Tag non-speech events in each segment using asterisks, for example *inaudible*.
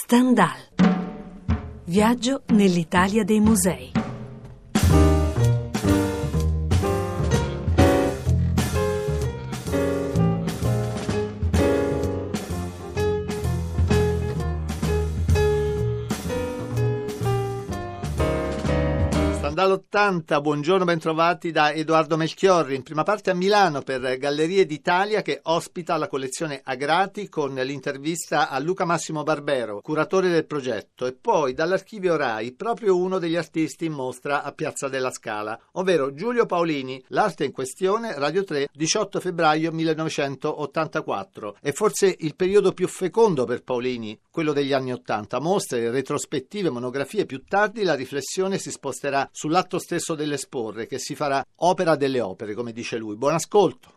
Stendhal. Viaggio nell'Italia dei musei. Dall'80, buongiorno, bentrovati da Edoardo Melchiorri. In prima parte a Milano per Gallerie d'Italia che ospita la collezione Agrati con l'intervista a Luca Massimo Barbero, curatore del progetto, e poi dall'archivio RAI proprio uno degli artisti in mostra a Piazza della Scala, ovvero Giulio Paolini, l'arte in questione, Radio 3, 18 febbraio 1984. È forse il periodo più fecondo per Paolini, quello degli anni 80. Mostre, retrospettive, monografie, più tardi la riflessione si sposterà su sull'atto stesso dell'esporre, che si farà opera delle opere, come dice lui. Buon ascolto.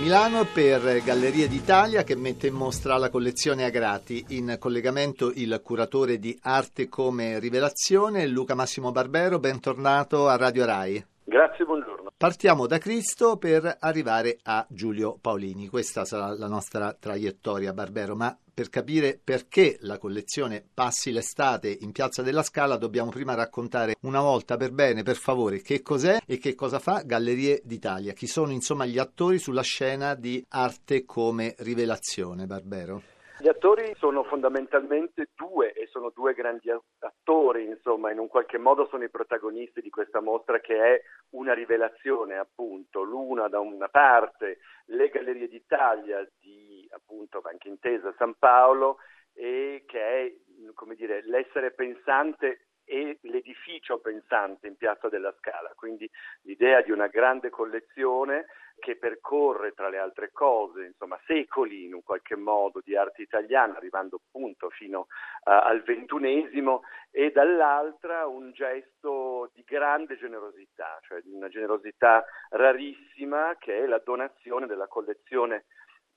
Milano per Gallerie d'Italia che mette in mostra la collezione Agrati. In collegamento il curatore di Arte come Rivelazione, Luca Massimo Barbero. Bentornato a Radio Rai. Grazie, buongiorno. Partiamo da Cristo per arrivare a Giulio Paolini. Questa sarà la nostra traiettoria, Barbero, ma per capire perché la collezione passi l'estate in Piazza della Scala dobbiamo prima raccontare una volta per bene, per favore, che cos'è e che cosa fa Gallerie d'Italia. Chi sono insomma gli attori sulla scena di arte come rivelazione, Barbero? Gli attori sono fondamentalmente due e sono due grandi attori, insomma, in un qualche modo sono i protagonisti di questa mostra che è una rivelazione, appunto, l'una da una parte le Gallerie d'Italia di appunto Banca Intesa San Paolo e che è come dire, l'essere pensante e l'edificio pensante in Piazza della Scala, quindi l'idea di una grande collezione che percorre tra le altre cose, insomma, secoli in un qualche modo di arte italiana, arrivando appunto fino uh, al ventunesimo, e dall'altra un gesto di grande generosità, cioè di una generosità rarissima che è la donazione della collezione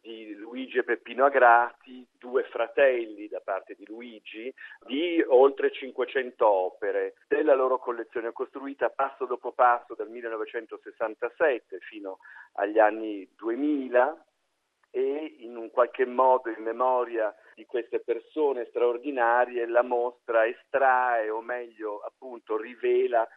di Luigi e Peppino Agrati, due fratelli da parte di Luigi, di oltre 500 opere della loro collezione costruita passo dopo passo dal 1967 fino agli anni 2000 e in un qualche modo in memoria di queste persone straordinarie la mostra estrae o meglio appunto rivela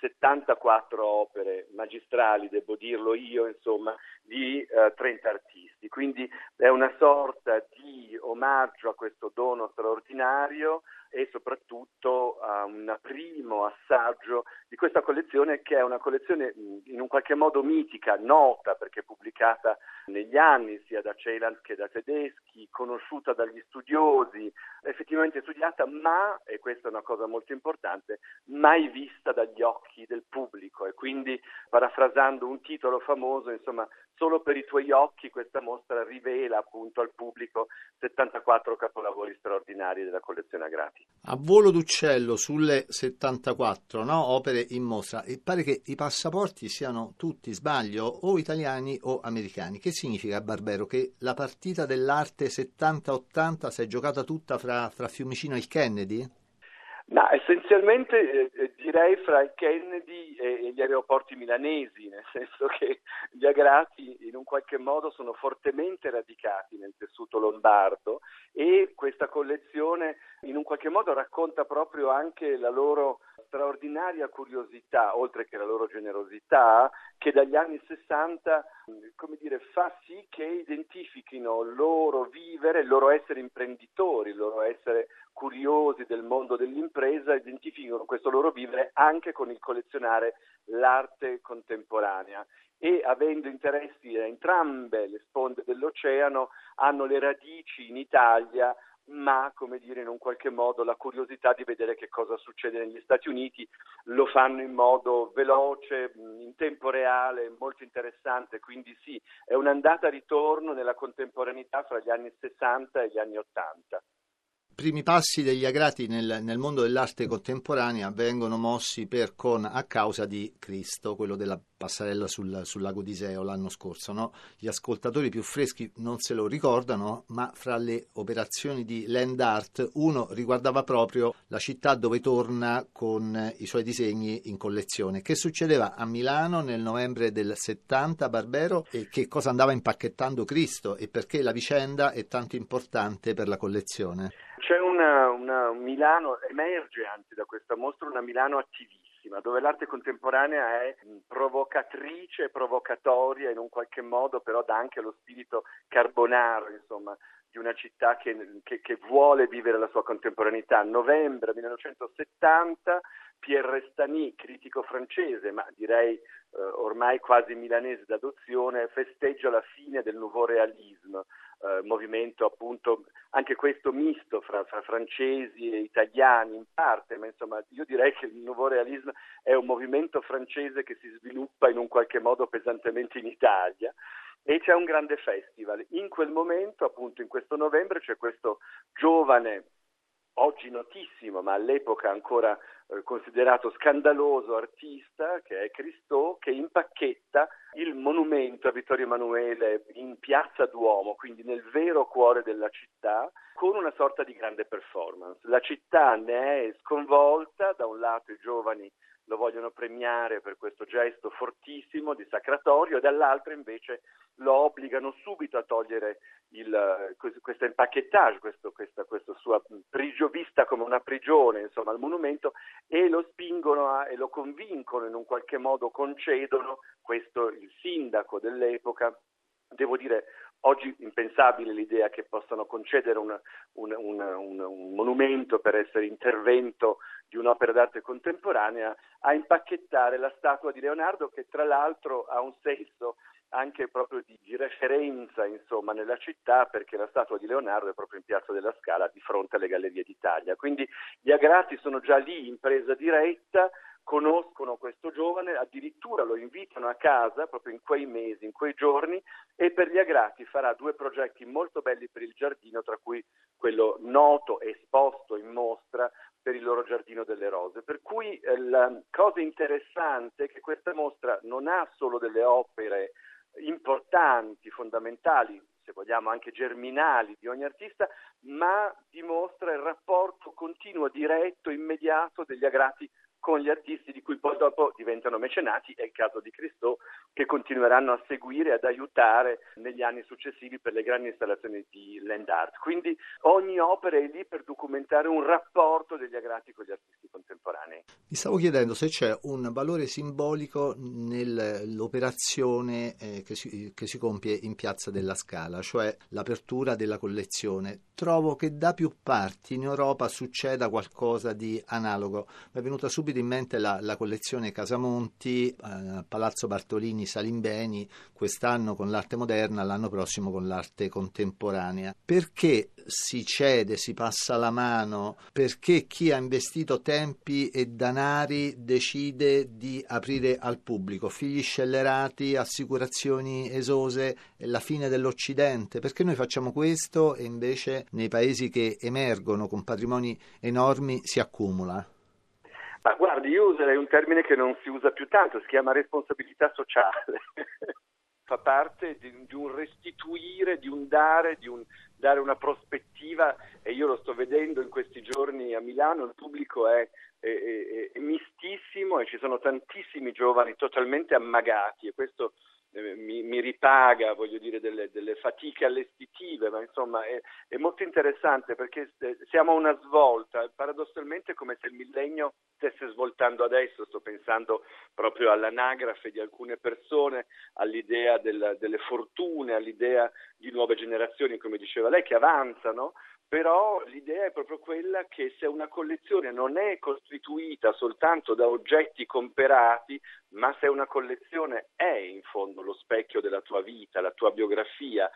74 opere magistrali, devo dirlo io, insomma, di eh, 30 artisti. Quindi è una sorta di omaggio a questo dono straordinario e soprattutto a un primo assaggio di questa collezione che è una collezione in un qualche modo mitica, nota perché pubblicata negli anni sia da Celan che da tedeschi, conosciuta dagli studiosi, effettivamente studiata, ma, e questa è una cosa molto importante, mai vista dagli occhi del pubblico e quindi parafrasando un titolo famoso, insomma, solo per i tuoi occhi questa mostra rivela appunto al pubblico 74 capolavori straordinari della collezione Agrati. A volo d'uccello sulle 74 no? opere in mostra, e pare che i passaporti siano tutti, sbaglio, o italiani o americani. Che significa, Barbero, che la partita dell'arte 70-80 si è giocata tutta fra, fra Fiumicino e il Kennedy? Ma essenzialmente eh, eh, direi fra il Kennedy e, e, gli aeroporti milanesi, nel senso che gli agrati in un qualche modo sono fortemente radicati nel tessuto lombardo e questa collezione in un qualche modo racconta proprio anche la loro straordinaria curiosità, oltre che la loro generosità, che dagli anni 60 come dire, fa sì che identifichino il loro vivere, il loro essere imprenditori, il loro essere curiosi del mondo dell'impresa, identificano questo loro vivere anche con il collezionare l'arte contemporanea. E avendo interessi a entrambe le sponde dell'oceano hanno le radici in Italia ma come dire in un qualche modo la curiosità di vedere che cosa succede negli Stati Uniti. Lo fanno in modo veloce, in tempo reale, molto interessante, quindi sì, è un'andata ritorno nella contemporaneità fra gli anni 60 e gli anni 80 primi passi degli agrati nel, nel, mondo dell'arte contemporanea vengono mossi per con a causa di Cristo, quello della passerella sul, sul lago d'Iseo l'anno scorso. No? Gli ascoltatori più freschi non se lo ricordano, ma fra le operazioni di Land Art uno riguardava proprio la città dove torna con i suoi disegni in collezione. Che succedeva a Milano nel novembre del 70 Barbero e che cosa andava impacchettando Cristo e perché la vicenda è tanto importante per la collezione? C'è una, una Milano, emerge anzi da questa mostra una Milano attivissima, dove l'arte contemporanea è provocatrice, provocatoria in un qualche modo, però dà anche lo spirito carbonaro, insomma, di una città che, che, che, vuole vivere la sua contemporaneità. Novembre 1970, Pierre Stani, critico francese, ma direi eh, ormai quasi milanese d'adozione, festeggia la fine del nouveau realisme, eh, movimento appunto anche questo misto fra, fra, francesi e italiani in parte, ma insomma io direi che il nouveau realisme è un movimento francese che si sviluppa in un qualche modo pesantemente in Italia e c'è un grande festival. In quel momento, appunto in questo novembre, c'è questo giovane oggi notissimo, ma all'epoca ancora eh, considerato scandaloso artista, che è Christo, che impacchetta il monumento a Vittorio Emanuele in Piazza Duomo, quindi nel vero cuore della città, con una sorta di grande performance. La città ne è sconvolta, da un lato i giovani lo vogliono premiare per questo gesto fortissimo di sacratorio, dall'altro invece lo obbligano subito a togliere il, questo empaquetage, questo, questa, questa sua prigio, vista come una prigione, insomma, al monumento e lo spingono a, e lo convincono in un qualche modo, concedono questo il sindaco dell'epoca. Devo dire Oggi impensabile l'idea che possano concedere una, una, una, un, monumento per essere intervento di un'opera d'arte contemporanea a impacchettare la statua di Leonardo che tra l'altro ha un senso anche proprio di, di referenza insomma, nella città perché la statua di Leonardo è proprio in Piazza della Scala di fronte alle Gallerie d'Italia. Quindi gli agrati sono già lì in presa diretta conoscono questo giovane, addirittura lo invitano a casa proprio in quei mesi, in quei giorni e per gli agrati farà due progetti molto belli per il giardino, tra cui quello noto e esposto in loro giardino delle rose. Per cui eh, la cosa interessante è che questa mostra non ha solo delle opere importanti, fondamentali, se vogliamo anche germinali di ogni artista, ma dimostra il rapporto continuo, diretto, immediato degli agrati con gli artisti di cui poi dopo diventano mecenati, è il caso di Cristo, che continueranno a seguire e ad aiutare negli anni successivi per le grandi installazioni di land art. Quindi ogni opera è lì per documentare un rapporto degli agrati con gli artisti contemporanei. Mi stavo chiedendo se c'è un valore simbolico nell'operazione eh, che, si, che si compie in Piazza della Scala, cioè l'apertura della collezione. Trovo che da più parti in Europa succeda qualcosa di analogo. Mi è venuta subito in mente la, la collezione Casamonti, eh, Palazzo Bartolini, Salimbeni, quest'anno con l'arte moderna, l'anno prossimo con l'arte contemporanea. Perché si cede, si passa la mano? Perché chi ha investito tempi e danari decide di aprire al pubblico? Figli scellerati, assicurazioni esose, la fine dell'Occidente? Perché noi facciamo questo e invece nei paesi che emergono con patrimoni enormi si accumula? Ma guardi, io userei un termine che non si usa più tanto, si chiama responsabilità sociale. *laughs* Fa parte di, di, un restituire, di un dare, di un dare una prospettiva. E io lo sto vedendo in questi giorni a Milano, il pubblico è, è, è, è mistissimo e ci sono tantissimi giovani totalmente ammagati. E questo mi, mi, ripaga, voglio dire, delle, delle fatiche allestitive, ma insomma è, è, molto interessante perché siamo a una svolta, paradossalmente è come se il millennio stesse svoltando adesso, sto pensando proprio all'anagrafe di alcune persone, all'idea del, delle fortune, all'idea di nuove generazioni, come diceva lei, che avanzano, però l'idea è proprio quella che se una collezione non è costituita soltanto da oggetti comperati, ma se una collezione è in fondo lo specchio della tua vita, la tua biografia,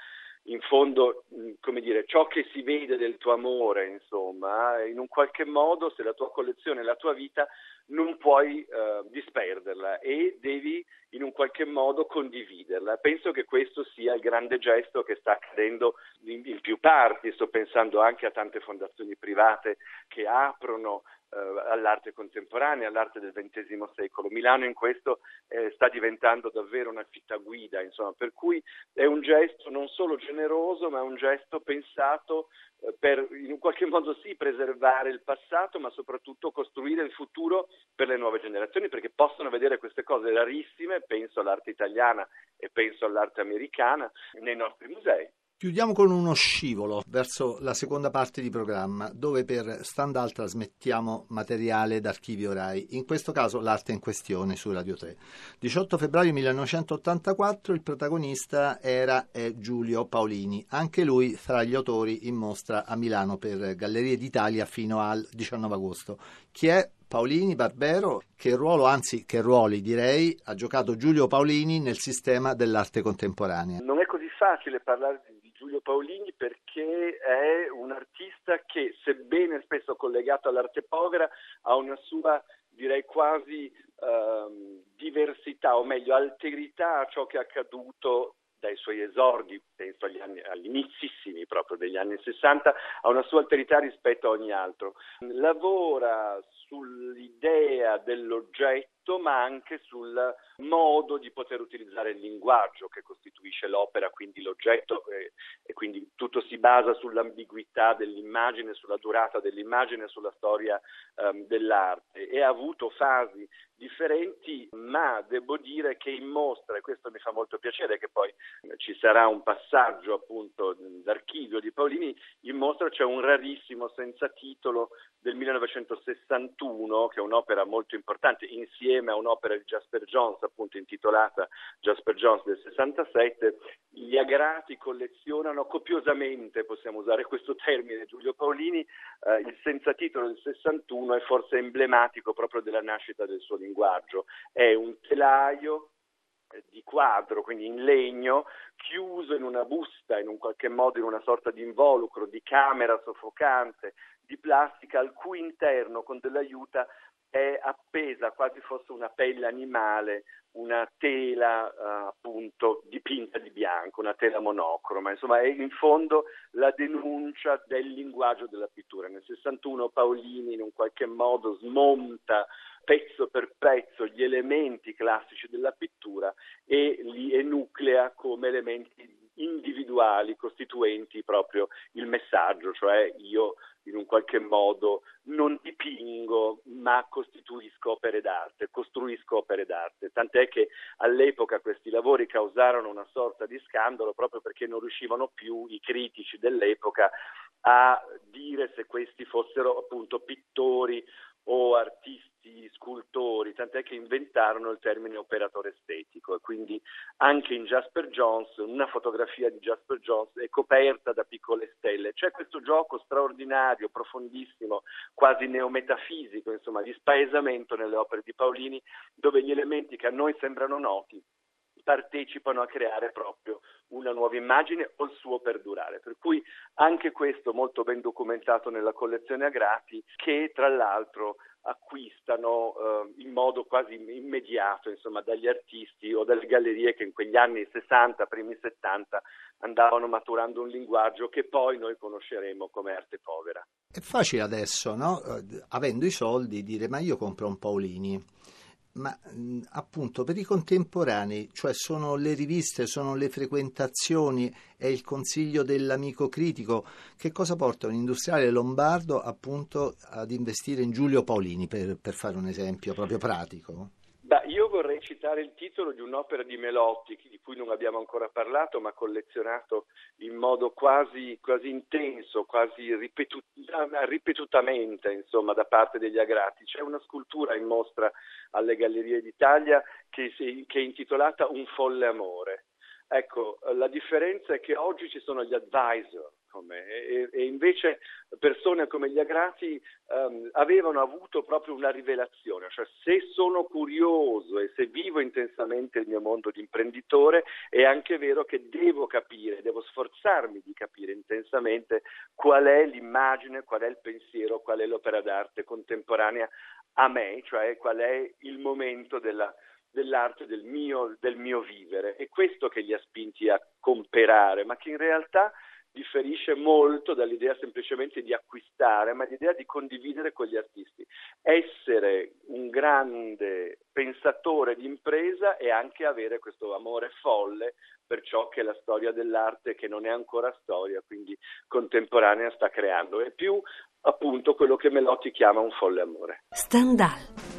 in fondo, come dire, ciò che si vede del tuo amore, insomma, in un qualche modo, se la tua collezione è la tua vita, non puoi eh, disperderla e devi in un qualche modo condividerla. Penso che questo sia il grande gesto che sta accadendo in, in più parti, sto pensando anche a tante fondazioni private che aprono eh, all'arte contemporanea, all'arte del XX secolo. Milano in questo eh, sta diventando davvero una città guida, insomma, per cui è un gesto non solo generoso, ma è un gesto pensato eh, per in qualche modo sì preservare il passato, ma soprattutto costruire il futuro per le nuove generazioni, perché possono vedere queste cose rarissime, penso all'arte italiana e penso all'arte americana, nei nostri musei. Chiudiamo con uno scivolo verso la seconda parte di programma, dove per Standal trasmettiamo materiale d'archivio RAI, in questo caso l'arte in questione su Radio 3. 18 febbraio 1984 il protagonista era Giulio Paolini, anche lui tra gli autori in mostra a Milano per Gallerie d'Italia fino al 19 agosto. Chi è Paolini Barbero, che ruolo, anzi che ruoli direi, ha giocato Giulio Paolini nel sistema dell'arte contemporanea? Non è così facile parlare di Giulio Paolini perché è un artista che, sebbene spesso collegato all'arte povera, ha una sua, direi quasi, ehm, diversità, o meglio, alterità a ciò che è accaduto dai suoi esordi, penso agli, anni, agli proprio degli anni 60, ha una sua alterità rispetto a ogni altro. Lavora sull'idea dell'oggetto ma anche sul modo di poter utilizzare il linguaggio che costituisce l'opera, quindi l'oggetto, e, e quindi tutto si basa sull'ambiguità dell'immagine, sulla durata dell'immagine, sulla storia um, dell'arte. E ha avuto fasi differenti, ma devo dire che in mostra, e questo mi fa molto piacere, che poi ci sarà un passaggio appunto d'archivio di Paolini, in mostra c'è un rarissimo senza titolo del 1961, che è un'opera molto importante, insieme a un'opera di Jasper Jones, appunto intitolata Jasper Jones del 67, gli agrati collezionano copiosamente, possiamo usare questo termine, Giulio Paolini, eh, il senza titolo del 61 è forse emblematico proprio della nascita del suo linguaggio, è un telaio eh, di quadro, quindi in legno, chiuso in una busta, in un qualche modo in una sorta di involucro, di camera soffocante, di plastica, al cui interno con dell'aiuta è appesa quasi fosse una pelle animale, una tela eh, appunto dipinta di bianco, una tela monocroma, insomma è in fondo la denuncia del linguaggio della pittura. Nel 61 Paolini in un qualche modo smonta pezzo per pezzo gli elementi classici della pittura e li enuclea come elementi individuali costituenti proprio il messaggio, cioè io in un qualche modo non dipingo ma costituisco opere d'arte, costruisco opere d'arte, tant'è che all'epoca questi lavori causarono una sorta di scandalo proprio perché non riuscivano più i critici dell'epoca a dire se questi fossero appunto pittori o artisti, scultori, tant'è che inventarono il termine operatore estetico e quindi anche in Jasper Jones una fotografia di Jasper Jones è coperta da piccole stelle. C'è questo gioco straordinario, profondissimo, quasi neometafisico, insomma, di spaesamento nelle opere di Paolini, dove gli elementi che a noi sembrano noti partecipano a creare proprio una nuova immagine o il suo perdurare. Per cui anche questo molto ben documentato nella collezione Agrati che tra l'altro acquistano eh, in modo quasi immediato insomma, dagli artisti o dalle gallerie che in quegli anni 60, primi 70 andavano maturando un linguaggio che poi noi conosceremo come arte povera. È facile adesso, no? Eh, avendo i soldi, dire ma io compro un Paolini ma appunto per i contemporanei, cioè sono le riviste, sono le frequentazioni e il consiglio dell'amico critico, che cosa porta un industriale lombardo appunto ad investire in Giulio Paolini, per, per fare un esempio proprio pratico? Beh, io vorrei citare il titolo di un'opera di Melotti, di cui non abbiamo ancora parlato, ma collezionato in modo quasi, quasi intenso, quasi ripetut- ripetutamente insomma, da parte degli agrati. C'è una scultura in mostra alle Gallerie d'Italia che, che è intitolata Un folle amore. Ecco, la differenza è che oggi ci sono gli advisor, e, e, invece persone come gli Agrati um, avevano avuto proprio una rivelazione, cioè se sono curioso e se vivo intensamente il mio mondo di imprenditore è anche vero che devo capire, devo sforzarmi di capire intensamente qual è l'immagine, qual è il pensiero, qual è l'opera d'arte contemporanea a me, cioè qual è il momento della dell'arte del mio, del mio vivere. È questo che li ha spinti a comperare, ma che in realtà differisce molto dall'idea semplicemente di acquistare, ma l'idea di condividere con gli artisti. Essere un grande pensatore di impresa e anche avere questo amore folle per ciò che la storia dell'arte, che non è ancora storia, quindi contemporanea, sta creando. È più appunto quello che Melotti chiama un folle amore. Stendhal